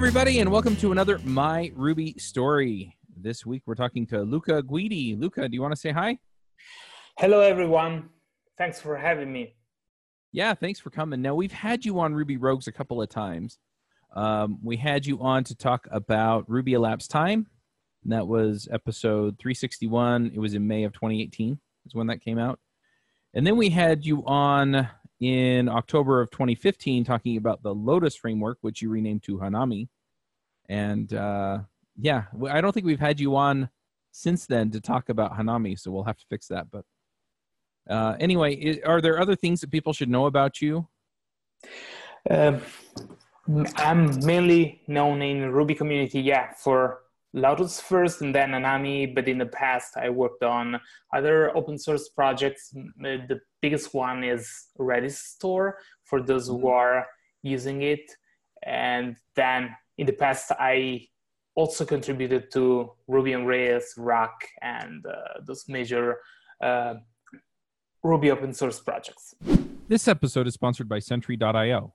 everybody, and welcome to another My Ruby story. This week we're talking to Luca Guidi. Luca, do you want to say hi? Hello, everyone. Thanks for having me. Yeah, thanks for coming. Now, we've had you on Ruby Rogues a couple of times. Um, we had you on to talk about Ruby Elapsed Time. And that was episode 361. It was in May of 2018, is when that came out. And then we had you on in October of 2015 talking about the Lotus framework, which you renamed to Hanami. And uh, yeah, I don't think we've had you on since then to talk about Hanami, so we'll have to fix that. But uh, anyway, are there other things that people should know about you? Um, I'm mainly known in Ruby community, yeah, for Lotus first and then Anami, but in the past I worked on other open source projects. The biggest one is Redis Store for those who mm-hmm. are using it. And then in the past I also contributed to Ruby on Rails, Rack, and uh, those major uh, Ruby open source projects. This episode is sponsored by Sentry.io.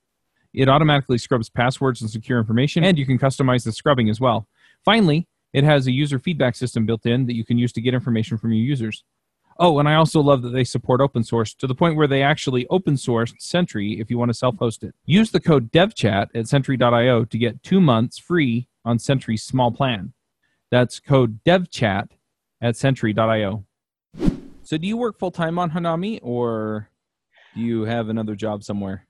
It automatically scrubs passwords and secure information, and you can customize the scrubbing as well. Finally, it has a user feedback system built in that you can use to get information from your users. Oh, and I also love that they support open source to the point where they actually open sourced Sentry if you want to self host it. Use the code DevChat at Sentry.io to get two months free on Sentry's small plan. That's code DevChat at Sentry.io. So, do you work full time on Hanami or do you have another job somewhere?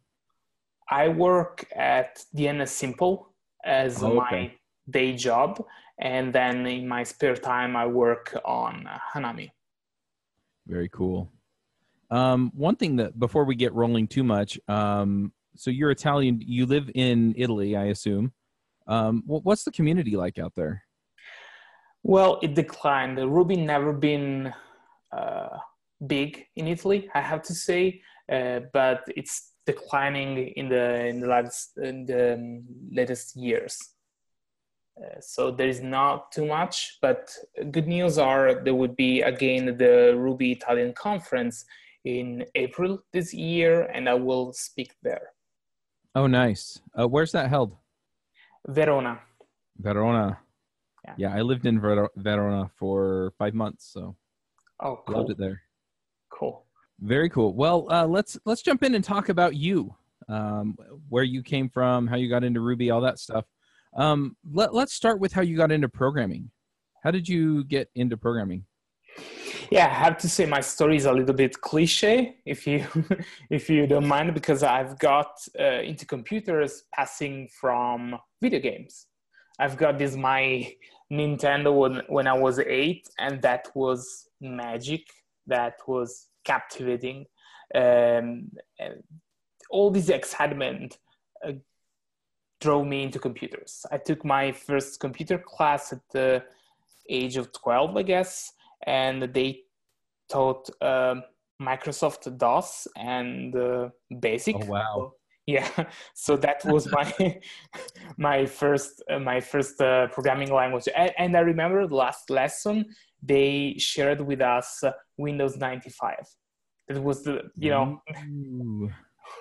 I work at DNSimple as oh, okay. my day job, and then in my spare time, I work on Hanami. Very cool. Um, one thing that before we get rolling too much, um, so you're Italian. You live in Italy, I assume. Um, what's the community like out there? Well, it declined. Ruby never been uh, big in Italy, I have to say, uh, but it's declining in the in the last in the um, latest years. Uh, so there is not too much, but good news are there would be again the Ruby Italian conference in April this year, and I will speak there. Oh, nice. Uh, where's that held? Verona. Verona. Yeah. yeah, I lived in Ver- Verona for five months, so oh, cool. loved it there. Cool. Very cool. Well, uh, let's let's jump in and talk about you, um, where you came from, how you got into Ruby, all that stuff. Um, let, let's start with how you got into programming. How did you get into programming? Yeah, I have to say my story is a little bit cliche, if you if you don't mind, because I've got uh, into computers passing from video games. I've got this my Nintendo when when I was eight, and that was magic. That was captivating. Um, all this excitement uh, drove me into computers. I took my first computer class at the age of 12, I guess, and they taught uh, Microsoft DOS and uh, BASIC. Oh, wow. Yeah, so that was my my first uh, my first uh, programming language, and, and, I remember the last lesson they shared with us Windows 95. It was the you know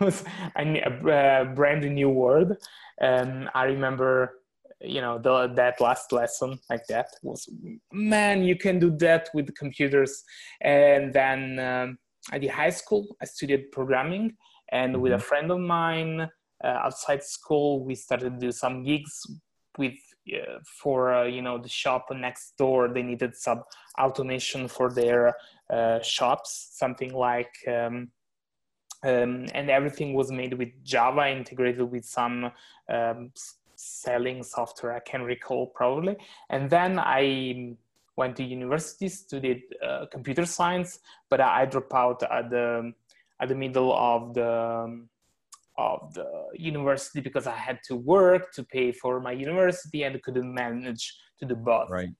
was a, brand new word. And I remember you know the, that last lesson like that was man you can do that with computers and then um, at the high school i studied programming and mm-hmm. with a mm-hmm. friend of mine uh, outside school we started to do some gigs with for uh, you know the shop next door they needed some automation for their uh, shops something like um, um, and everything was made with java integrated with some um, selling software i can recall probably. And then i went to university studied uh, computer science but i dropped out at the at the middle of the of the university because I had to work to pay for my university and couldn't manage to do both. Right.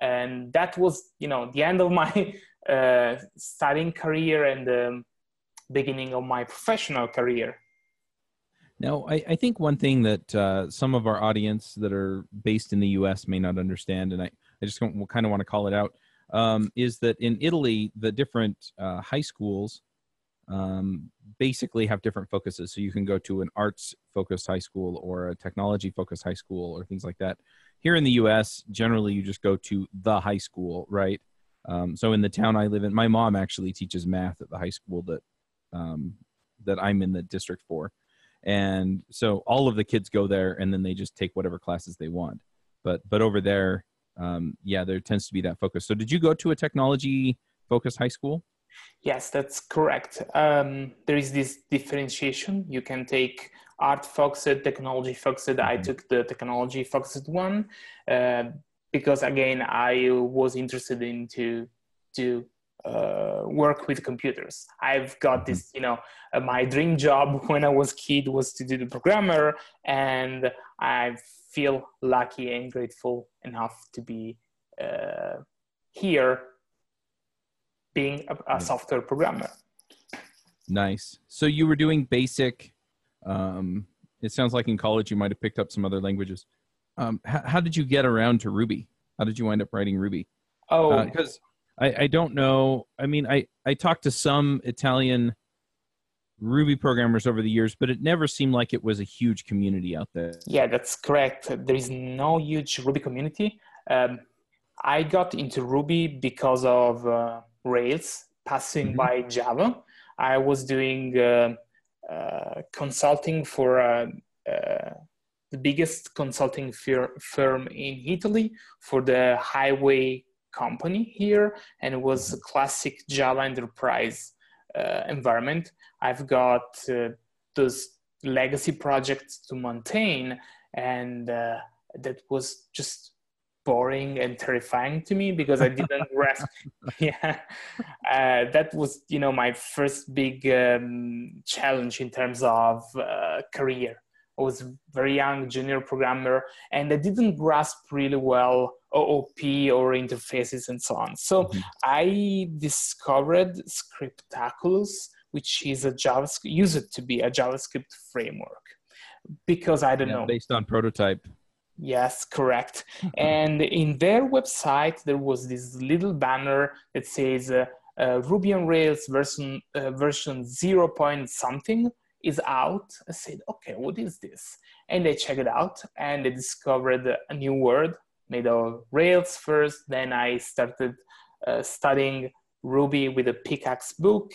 And that was, you know, the end of my uh, studying career and the beginning of my professional career. Now, I, I think one thing that uh, some of our audience that are based in the U.S. may not understand, and I, I just kind of want to call it out, um, is that in Italy, the different uh, high schools um, basically have different focuses. So you can go to an arts focused high school or a technology focused high school or things like that. Here in the US, generally you just go to the high school, right? Um, so in the town I live in, my mom actually teaches math at the high school that um, that I'm in the district for, and so all of the kids go there, and then they just take whatever classes they want. But but over there, um, yeah, there tends to be that focus. So did you go to a technology focused high school? Yes, that's correct. Um, there is this differentiation. You can take art focused, technology focused. Mm-hmm. I took the technology focused one uh, because again, I was interested in to to uh, work with computers. I've got mm-hmm. this, you know, uh, my dream job when I was kid was to do the programmer, and I feel lucky and grateful enough to be uh, here being a, a software programmer. Nice. So you were doing basic. Um, it sounds like in college you might have picked up some other languages. Um, how, how, did you get around to Ruby? How did you wind up writing Ruby? Oh, because uh, I, I don't know. I mean, I I talked to some Italian Ruby programmers over the years, but it never seemed like it was a huge community out there. Yeah, that's correct. There is no huge Ruby community. Um, I got into Ruby because of uh, Rails, passing mm-hmm. by Java. I was doing uh, uh, consulting for uh, uh, the biggest consulting fir- firm in Italy for the highway company here, and it was a classic Java enterprise uh, environment. I've got those legacy projects to maintain, and that was just boring and terrifying to me because I didn't grasp. yeah, uh, that was you know my first big um, challenge in terms of uh, career. I was very young junior programmer and I didn't grasp really well OOP or interfaces and so on. So mm-hmm. I discovered Scriptaculous, which is a JavaScript, used to be a JavaScript framework because I don't yeah, know. Based on prototype. Yes, correct. and in their website, there was this little banner that says uh, uh, Ruby on Rails version uh, version zero point something is out. I said, okay, what is this? And I checked it out, and I discovered a new word made of Rails first. Then I started uh, studying Ruby with a pickaxe book,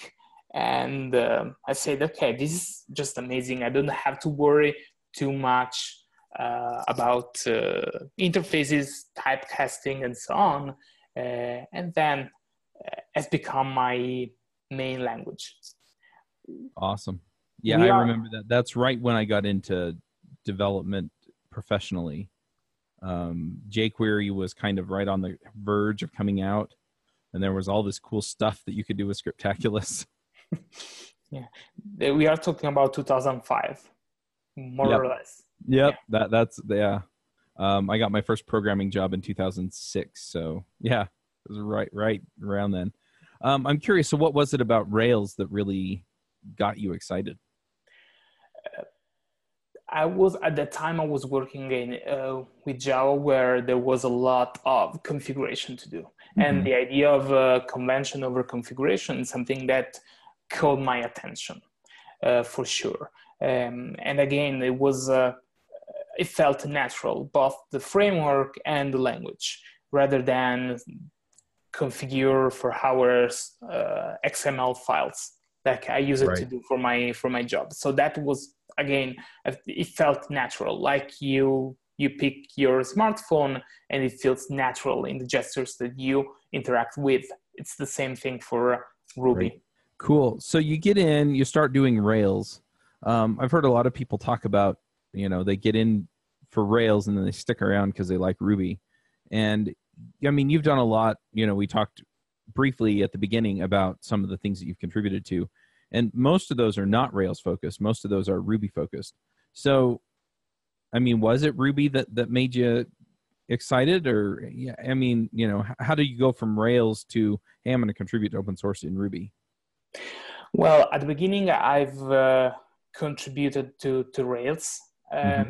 and um, I said, okay, this is just amazing. I don't have to worry too much uh, about uh, interfaces, typecasting, and so on. Uh, and then has become my main language. Awesome. Yeah, we I are, remember that. That's right when I got into development professionally. Um, jQuery was kind of right on the verge of coming out, and there was all this cool stuff that you could do with Scriptaculous. yeah, we are talking about 2005, more yep. or less. Yep, yeah. that that's yeah. Um, I got my first programming job in 2006, so yeah, it was right right around then. Um, I'm curious. So, what was it about Rails that really got you excited? Uh, I was at the time I was working in uh, with Java, where there was a lot of configuration to do, mm-hmm. and the idea of uh, convention over configuration is something that caught my attention uh, for sure. Um, and again, it was uh, it felt natural, both the framework and the language, rather than configure for hours uh, XML files like I use it right. to do for my for my job. So that was again, it felt natural, like you you pick your smartphone and it feels natural in the gestures that you interact with. It's the same thing for Ruby. Right. Cool. So you get in, you start doing Rails. Um, I've heard a lot of people talk about you know they get in for rails and then they stick around because they like ruby and i mean you've done a lot you know we talked briefly at the beginning about some of the things that you've contributed to and most of those are not Rails focused. Most of those are Ruby focused. So, I mean, was it Ruby that that made you excited, or yeah? I mean, you know, how do you go from Rails to hey, I'm going to contribute to open source in Ruby? Well, at the beginning, I've uh, contributed to to Rails, mm-hmm.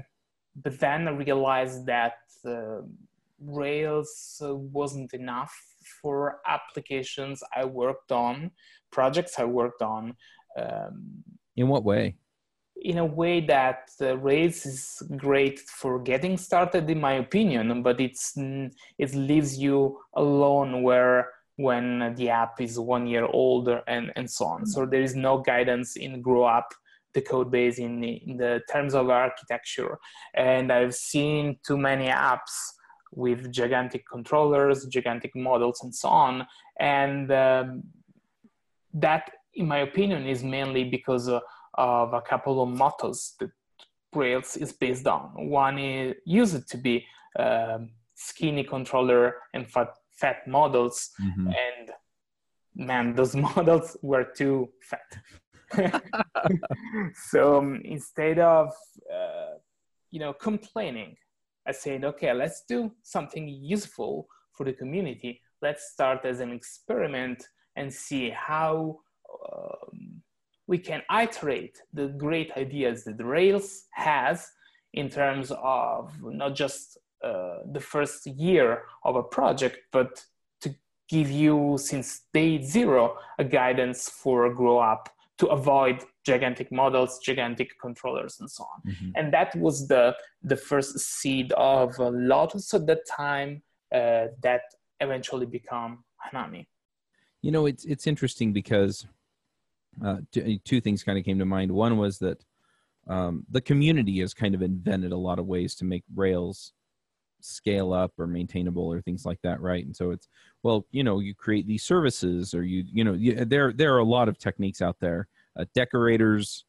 but then I realized that uh, Rails wasn't enough for applications I worked on, projects I worked on. Um, in what way? In a way that uh, Rails is great for getting started, in my opinion, but it's it leaves you alone where when the app is one year older and, and so on. So there is no guidance in grow up the code base in the, in the terms of architecture. And I've seen too many apps with gigantic controllers, gigantic models, and so on. And um, that, in my opinion, is mainly because uh, of a couple of mottos that Rails is based on. One is used to be um, skinny controller and fat, fat models, mm-hmm. and man, those models were too fat. so um, instead of uh, you know complaining I said, okay, let's do something useful for the community. Let's start as an experiment and see how um, we can iterate the great ideas that Rails has in terms of not just uh, the first year of a project, but to give you since day zero a guidance for a grow up to avoid gigantic models, gigantic controllers, and so on. Mm-hmm. And that was the the first seed of Lotus at that time uh, that eventually become Hanami. You know, it's it's interesting because uh, two, two, things kind of came to mind. One was that um, the community has kind of invented a lot of ways to make Rails scale up or maintainable or things like that, right? And so it's well, you know, you create these services or you you know you, there there are a lot of techniques out there. Uh, decorators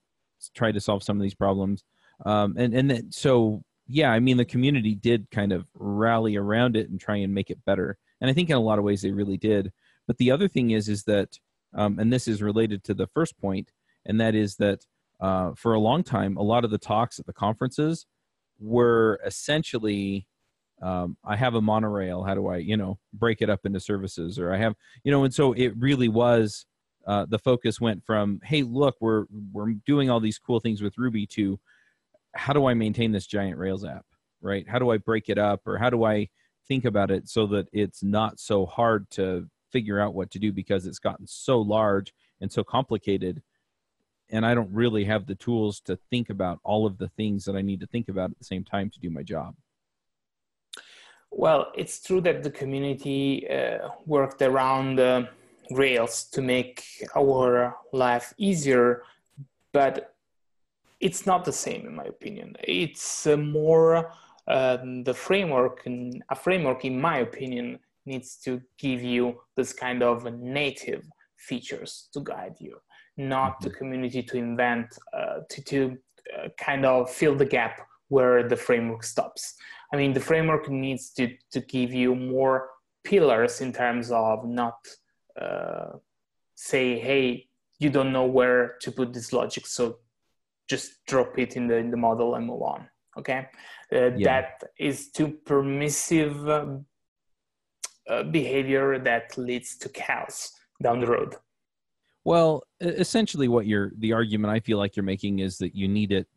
try to solve some of these problems. Um, and and then, so yeah i mean the community did kind of rally around it and try and make it better. And i think in a lot of ways they really did. But the other thing is is that um, and this is related to the first point and that is that uh, for a long time a lot of the talks at the conferences were essentially um, i have a monorail how do i you know break it up into services? Or i have you know and so it really was uh, the focus went from hey look we're we're doing all these cool things with ruby to how do i maintain this giant rails app right? How do i break it up? Or how do i think about it so that it's not so hard to figure out what to do because it's gotten so large and so complicated? And i don't really have the tools to think about all of the things that i need to think about at the same time to do my job well it's true that the community uh, worked around uh Rails to make our life easier, but it's not the same in my opinion. It's uh, more um, the framework, and a framework, in my opinion, needs to give you this kind of native features to guide you, not the mm-hmm. community to invent, uh, to, to uh, kind of fill the gap where the framework stops. I mean, the framework needs to, to give you more pillars in terms of not uh, say, hey, you don't know where to put this logic, so just drop it in the in the model and move on. Okay, uh, yeah. that is too permissive um, uh, behavior that leads to chaos down the road. Well, essentially, what you're the argument I feel like you're making is that you need it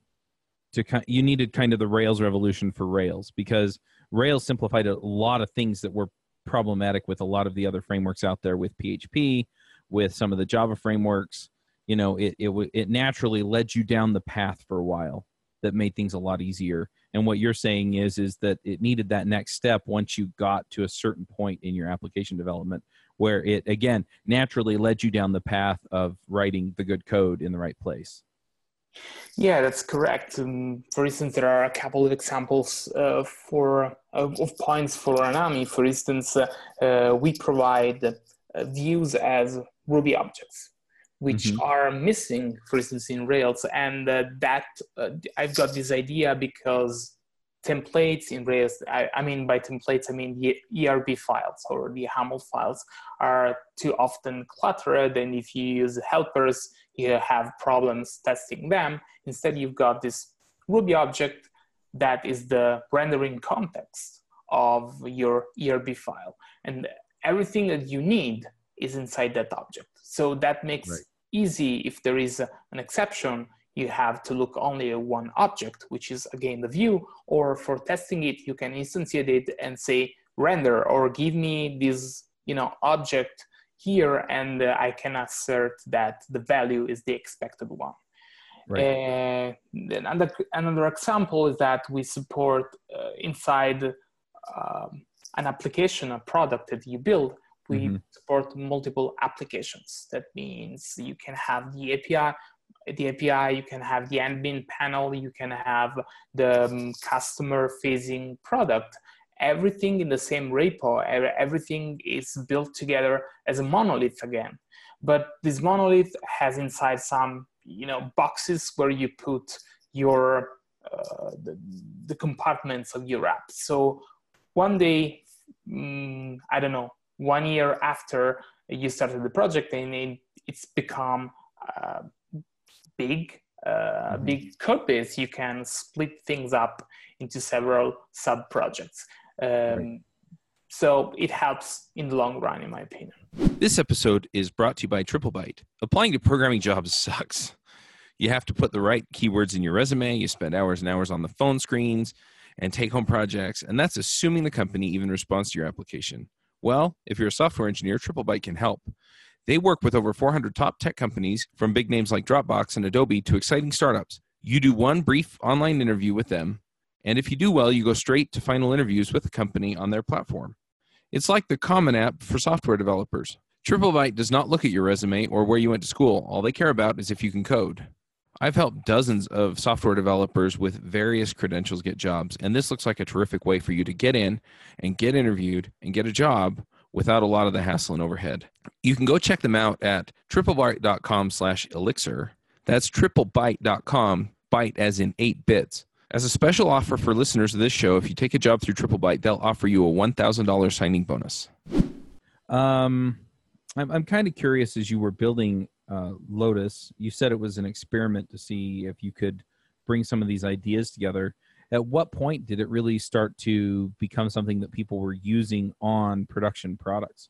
to you needed kind of the Rails revolution for Rails because Rails simplified a lot of things that were problematic with a lot of the other frameworks out there with PHP, with some of the Java frameworks. You know, it it it naturally led you down the path for a while that made things a lot easier. And what you're saying is is that it needed that next step once you got to a certain point in your application development where it again naturally led you down the path of writing the good code in the right place. Yeah, that's correct. Um, for instance, there are a couple of examples uh, for uh, of points for Hanami. For instance, uh, uh we provide uh, views as Ruby objects, which mm-hmm. are missing, for instance, in Rails. And uh, that I've got this idea because templates in Rails, I, I, mean by templates, I mean the ERB files or the HAML files are too often cluttered. And if you use helpers, you have problems testing them. Instead, you've got this Ruby object that is the rendering context of your ERB file. And everything that you need is inside that object. So that makes right. easy if there is a, an exception, you have to look only at one object, which is again the view, or for testing it, you can instantiate it and say render or give me this you know object here and uh, I can assert that the value is the expected one. Right. Uh, another, another example is that we support uh, inside um, an application, a product that you build, we mm-hmm. support multiple applications. That means you can have the API the API, you can have the admin panel, you can have the um, customer facing product. Everything in the same repo, everything is built together as a monolith again. But this monolith has inside some, you know, boxes where you put your uh, the, the, compartments of your app. So one day, um, I don't know, one year after you started the project, and it, it's become uh, big uh, mm-hmm. big code base, you can split things up into several sub projects. Um, right. So it helps in the long run, in my opinion. This episode is brought to you by TripleByte. Applying to programming jobs sucks. You have to put the right keywords in your resume. You spend hours and hours on the phone screens and take home projects, and that's assuming the company even responds to your application. Well, if you're a software engineer, TripleByte can help. They work with over 400 top tech companies, from big names like Dropbox and Adobe to exciting startups. You do one brief online interview with them, and if you do well, you go straight to final interviews with the company on their platform. It's like the Common App for software developers. TripleByte does not look at your resume or where you went to school. All they care about is if you can code. I've helped dozens of software developers with various credentials get jobs, and this looks like a terrific way for you to get in and get interviewed and get a job without a lot of the hassle and overhead. You can go check them out at triplebyte.com slash elixir. That's triplebyte.com, byte as in eight bits. As a special offer for listeners of this show, if you take a job through TripleByte, they'll offer you a $1,000 signing bonus. Um, I'm, I'm kind of curious as you were building uh, Lotus, you said it was an experiment to see if you could bring some of these ideas together at what point did it really start to become something that people were using on production products?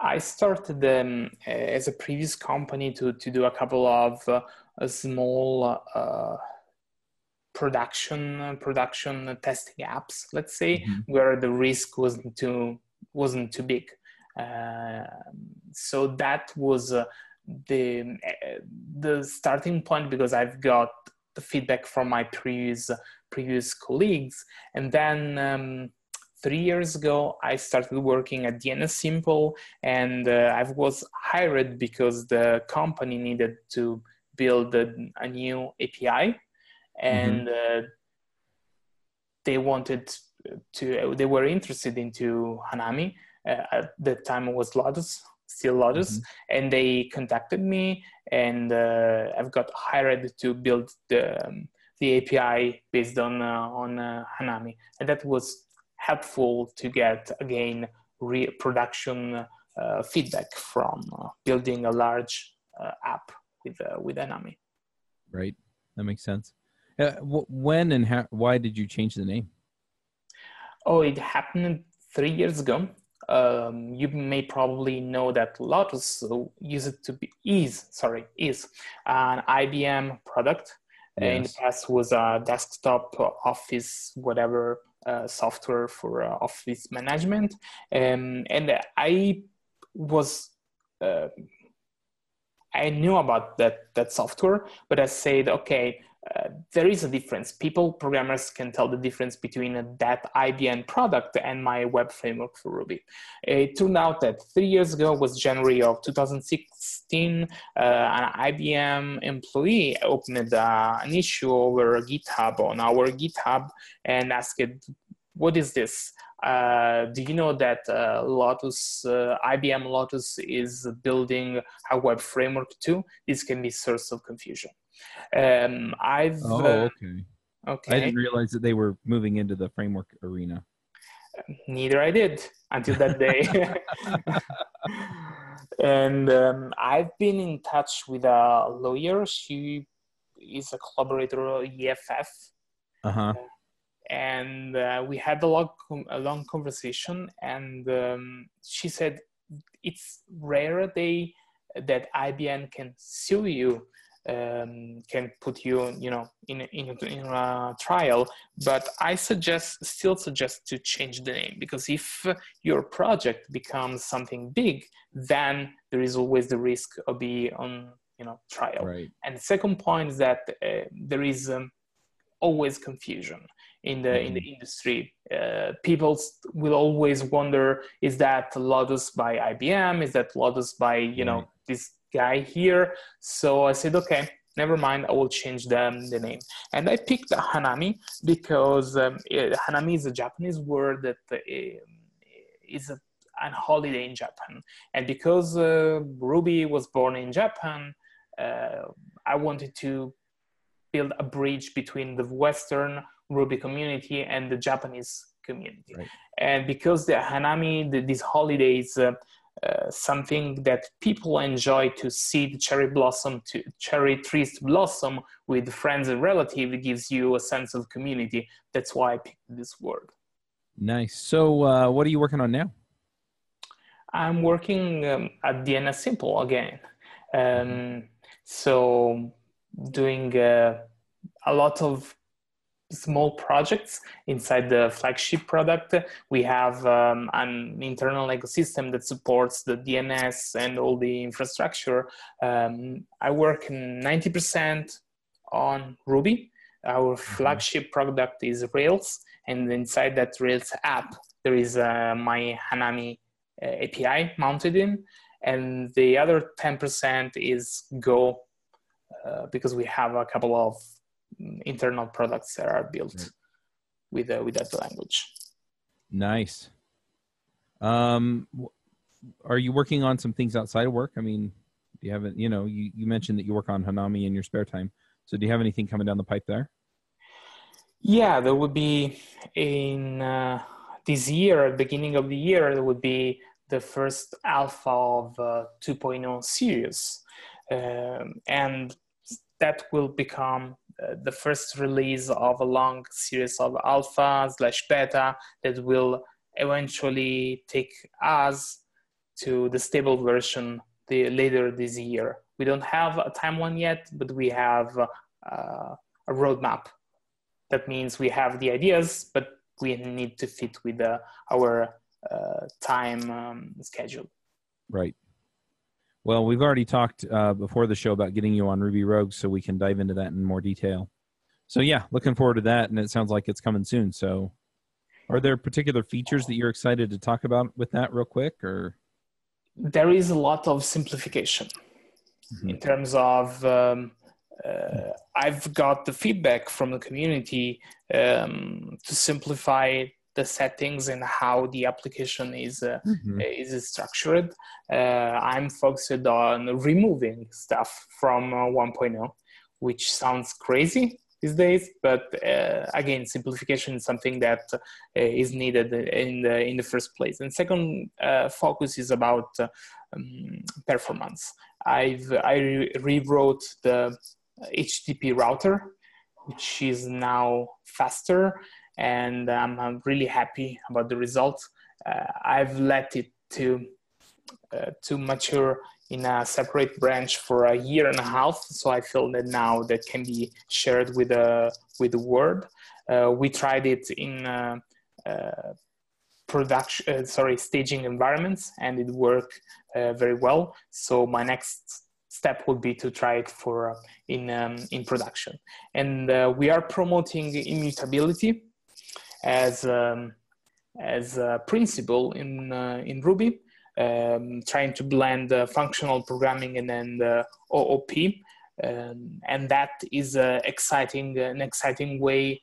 I started um, as a previous company to, to do a couple of uh, small uh, production production testing apps, let's say, mm-hmm. where the risk wasn't too wasn't too big. Uh, so that was uh, the uh, the starting point because I've got the feedback from my previous previous colleagues. And then um, three years ago, I started working at DNSimple, and uh, I was hired because the company needed to build a, a new API, and mm-hmm. uh, they wanted to. They were interested into Hanami. Uh, at the time, it was Lotus, still Lotus, mm-hmm. and they contacted me, and uh, I've got hired to build the um, the API based on uh, on uh, Hanami, and that was helpful to get again re- production uh, feedback from building a large app with with Hanami. Right, that makes sense. When and how, why did you change the name? Oh, it happened three years ago. Um, you may probably know that Lotus used to be is sorry is an IBM product yes. in the past was a desktop office whatever uh, software for uh, office management um, and i was uh, i knew about that that software but i said okay uh, there is a difference. People, programmers can tell the difference between that IBM product and my web framework for Ruby. It turned out that three years ago was January of 2016. Uh, an IBM employee opened uh, an issue over GitHub on our GitHub and asked, "What is this?" Uh, do you know that uh, Lotus, uh, IBM Lotus is building a web framework too? This can be source of confusion. Um, I've oh, uh, okay. Okay. I didn't realize that they were moving into the framework arena. Neither I did until that day. and um, I've been in touch with a lawyer. She is a collaborator at EFF. Uh-huh. And uh, we had a long, a long conversation, and um, she said it's rare day that IBM can sue you um, can put you, you know, in in, a, in a trial. But I suggest, still suggest to change the name because if your project becomes something big, then there is always the risk of be on, you know, trial. Right. And the second point is that uh, there is um, always confusion in the in the mm-hmm. industry. Uh, people will always wonder: Is that Lotus by IBM? Is that Lotus by you know this guy here. So I said, okay, never mind, I will change the, the name. And I picked Hanami because um, it, Hanami is a Japanese word that uh, is a, an holiday in Japan. And because uh, Ruby was born in Japan, uh, I wanted to build a bridge between the Western Ruby community and the Japanese community. Right. And because the Hanami, the, these holidays, uh, uh, something that people enjoy to see the cherry blossom to cherry trees blossom with friends and relatives gives you a sense of community. That's why i picked this word. Nice. So uh, what are you working on now? I'm working um, at DNSimple again. Um, so doing uh, a lot of small projects inside the flagship product. We have um, an internal ecosystem that supports the DNS and all the infrastructure. Um, I work 90% on Ruby. Our mm-hmm. flagship product is Rails, and inside that Rails app, there is uh, my Hanami uh, API mounted in, and the other 10% is Go uh, because we have a couple of internal products that are built right. with uh, with that language. Nice. Um, are you working on some things outside of work? I mean, do you have it? You know, you, you mentioned that you work on Hanami in your spare time. So, do you have anything coming down the pipe there? Yeah, there would be in uh, this year, beginning of the year, there would be the first alpha of uh, 2.0 series, um, and that will become the first release of a long series of alpha slash beta that will eventually take us to the stable version the, later this year. We don't have a timeline yet, but we have uh, a roadmap. That means we have the ideas, but we need to fit with uh, our uh, time um, schedule. Right. Well, we've already talked uh, before the show about getting you on Ruby Rogues, so we can dive into that in more detail. So yeah, looking forward to that, and it sounds like it's coming soon. So, are there particular features that you're excited to talk about with that, real quick, or? There is a lot of simplification mm-hmm. in terms of. Um, uh, I've got the feedback from the community um, to simplify the settings and how the application is uh, mm-hmm. is structured. Uh, I'm focused on removing stuff from uh, 1.0, which sounds crazy these days, but uh, again, simplification is something that uh, is needed in the in the first place. And second uh, focus is about um, performance. I've I re- rewrote the HTTP router, which is now faster and um, I'm really happy about the results. Uh, I've let it to uh, to mature in a separate branch for a year and a half, so I feel that now that can be shared with the with the world. Uh, we tried it in uh, uh, production, uh, sorry, staging environments, and it worked very well. So my next step would be to try it for in um, in production, and we are promoting immutability as um, as a principle in uh, in Ruby, um, trying to blend uh, functional programming and then the OOP, um, and that is uh, exciting an exciting way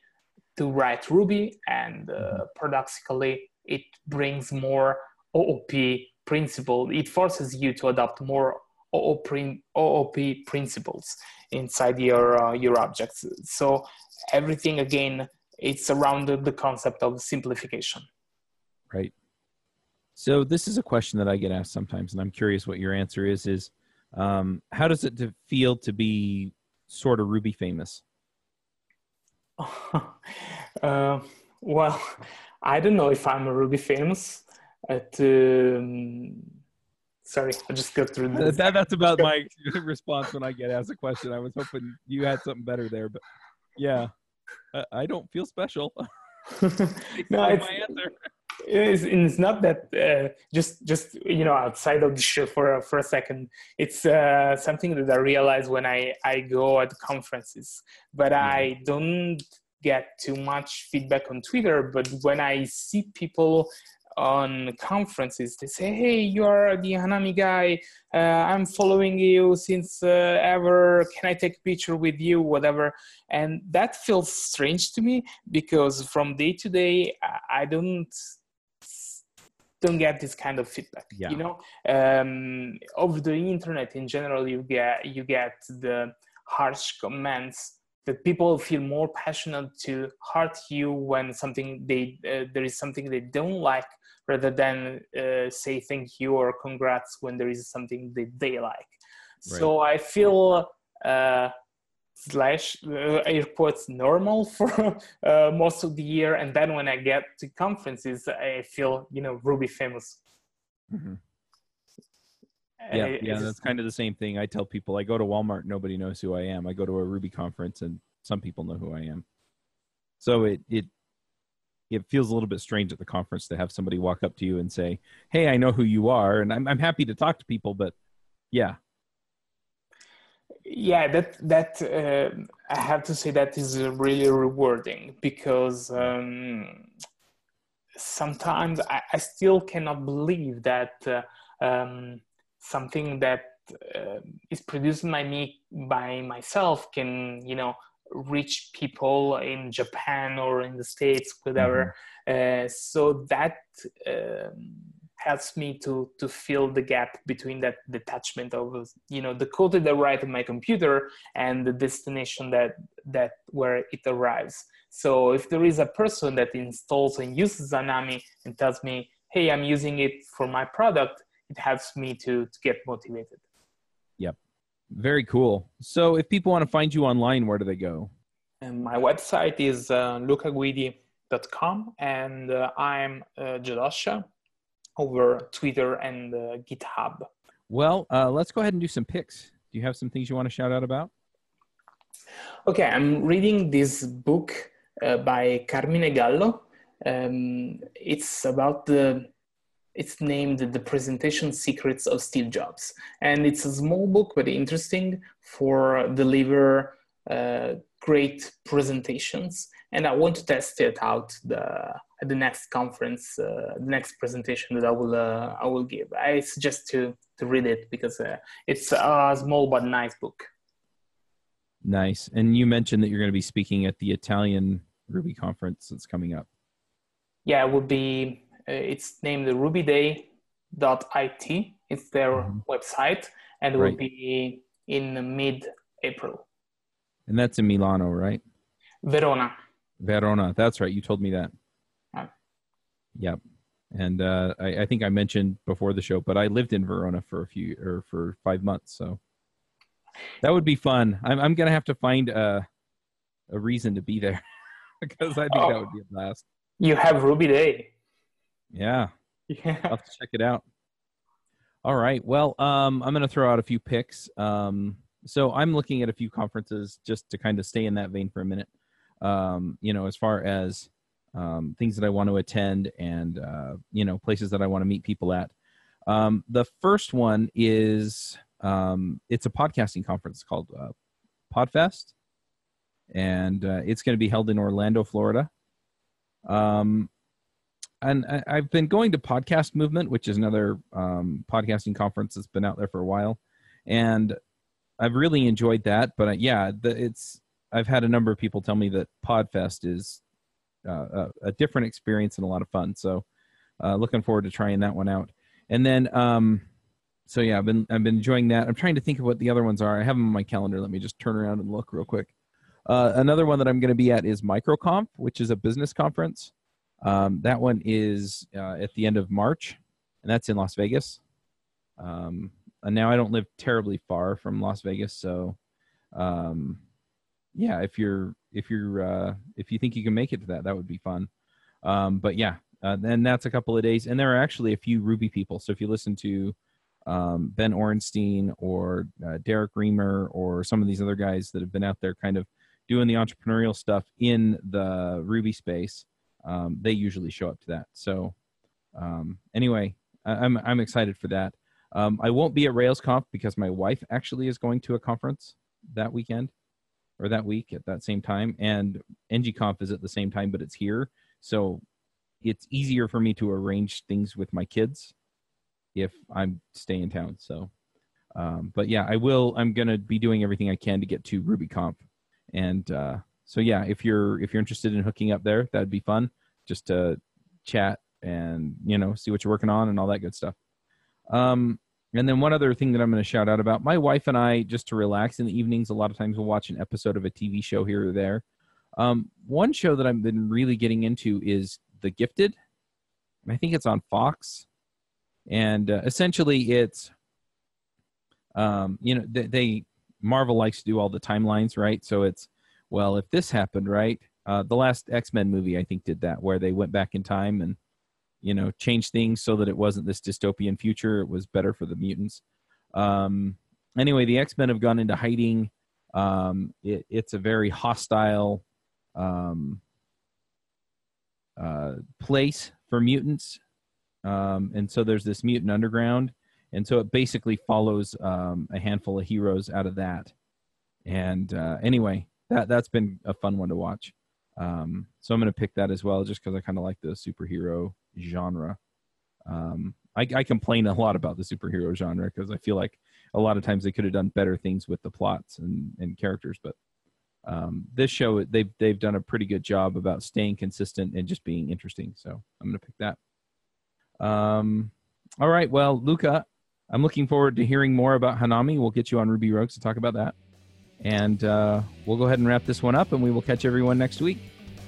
to write Ruby, and uh, mm-hmm. paradoxically, it brings more OOP principle. It forces you to adopt more OOP, OOP principles inside your uh, your objects. So everything again, it's around the concept of simplification. Right. So this is a question that I get asked sometimes, and I'm curious what your answer is. Is um, how does it to feel to be sort of Ruby famous? uh, well, I don't know if I'm a Ruby famous. At, um, sorry, I just go through this. That, that's about my response when I get asked a question. I was hoping you had something better there, but yeah, I, don't feel special. no, it's. It's, it's not that uh, just just you know outside of the show for for a second. It's uh, something that I realize when I I go at conferences, but mm-hmm. I don't get too much feedback on Twitter. But when I see people on conferences they say hey you are the hanami guy. Uh, i'm following you since uh, ever. Can i take a picture with you? Whatever. And that feels strange to me because from day to day i don't don't get this kind of feedback yeah. you know? Um, over the internet in general you get you get the harsh comments that people feel more passionate to hurt you when something they uh, there is something they don't like rather than uh, say thank you or congrats when there is something that they like. Right. So I feel uh, slash uh, air quotes normal for uh, most of the year, and then when I get to conferences, I feel you know Ruby famous. Mm-hmm. Yeah, yeah, that's kind of the same thing. I tell people I go to Walmart, nobody knows who I am. I go to a Ruby conference, and some people know who I am. So it it it feels a little bit strange at the conference to have somebody walk up to you and say, "Hey, I know who you are," and I'm I'm happy to talk to people, but yeah, yeah, that that uh, I have to say that is really rewarding because um, sometimes I, I, still cannot believe that uh, um, something that uh, is produced by me by myself can you know reach people in Japan or in the States, whatever. Mm-hmm. Uh, so that um, helps me to to fill the gap between that detachment of you know the code that I write on my computer and the destination that that where it arrives. So if there is a person that installs and uses Anami and tells me, "Hey, I'm using it for my product," it helps me to to get motivated. Yep. Very cool. So, if people want to find you online, where do they go? And my website is uh, lucaguidi.com, and uh, I'm uh, jodosha over Twitter and uh, GitHub. Well, uh, let's go ahead and do some picks. Do you have some things you want to shout out about? Okay, I'm reading this book uh, by Carmine Gallo. Um, it's about the it's named The Presentation Secrets of Steve Jobs. And it's a small book, but interesting for deliver uh, great presentations. And I want to test it out the, at the next conference, uh, the next presentation that I will, uh, I will give. I suggest to, to read it because uh, it's a small but nice book. Nice. And you mentioned that you're going to be speaking at the Italian Ruby conference that's coming up. Yeah, it would be it's named rubyday.it. It's their mm-hmm. website, and it right. will be in mid-April. And that's in Milano, right? Verona. Verona. That's right. You told me that. Yeah. Yep. And uh, I, I, think I mentioned before the show, but I lived in Verona for a few or for five months, so that would be fun. I'm, I'm gonna have to find a a reason to be there because I think oh, that would be a blast. You have Ruby Day. Yeah. Yeah. I'll have to check it out. All right. Well, um, I'm going to throw out a few picks. Um, so I'm looking at a few conferences just to kind of stay in that vein for a minute. Um, you know, as far as um, things that I want to attend and, uh, you know, places that I want to meet people at. Um, the first one is um, it's a podcasting conference called uh, Podfest, and uh, it's going to be held in Orlando, Florida. Um, and I, have been going to Podcast Movement, which is another um, podcasting conference that's been out there for a while, and I've really enjoyed that. But uh, yeah, the, it's I've had a number of people tell me that Podfest is uh, a, a, different experience and a lot of fun. So, uh, looking forward to trying that one out. And then um, so yeah, I've been I've been enjoying that. I'm trying to think of what the other ones are. I have them on my calendar. Let me just turn around and look real quick. Uh, another one that I'm going to be at is MicroConf, which is a business conference. Um, that one is uh, at the end of March, and that's in Las Vegas. Um, and now I don't live terribly far from Las Vegas, so um, yeah, if you're if you're uh, if you think you can make it to that, that would be fun. Um, but yeah, uh, then that's a couple of days, and there are actually a few Ruby people. So if you listen to um, Ben Orenstein or uh, Derrick Reimer or some of these other guys that have been out there, kind of doing the entrepreneurial stuff in the Ruby space, um, they usually show up to that. So um, anyway, I- I'm I'm excited for that. Um, I won't be at RailsConf because my wife actually is going to a conference that weekend or that week at that same time, and NGConf is at the same time, but it's here, so it's easier for me to arrange things with my kids if I'm staying in town. So, um, but yeah, I will. I'm gonna be doing everything I can to get to RubyConf, and uh, so yeah, if you're if you're interested in hooking up there, that'd be fun. Just to chat and you know see what you're working on and all that good stuff. Um, and then one other thing that I'm going to shout out about my wife and I, just to relax in the evenings, a lot of times we'll watch an episode of a TV show here or there. Um, one show that I've been really getting into is The Gifted. And I think it's on Fox. And uh, essentially, it's, um, you know, they, they, Marvel likes to do all the timelines, right? So it's, well, if this happened, right? Uh, the last X Men movie, I think, did that, where they went back in time and you know changed things so that it wasn't this dystopian future. It was better for the mutants. Um, anyway the x-men have gone into hiding. Um, it, it's a very hostile um, uh, place for mutants. Um, and so there's this mutant underground. And so it basically follows um, a handful of heroes out of that. And uh, anyway that that's been a fun one to watch um, so i'm going to pick that as well just because i kind of like the superhero genre. Um, I, I, complain a lot about the superhero genre because I feel like a lot of times they could have done better things with the plots and, and characters, but um, this show they've they've done a pretty good job about staying consistent and just being interesting. So I'm going to pick that. Um, all right, well, Luca, I'm looking forward to hearing more about Hanami. We'll get you on Ruby Rogues to talk about that, and uh, we'll go ahead and wrap this one up, and we will catch everyone next week.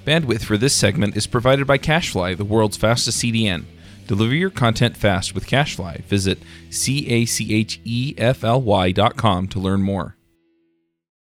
Bandwidth for this segment is provided by CacheFly, the world's fastest CDN. Deliver your content fast with CacheFly. Visit C A C H E F L Y dot com to learn more.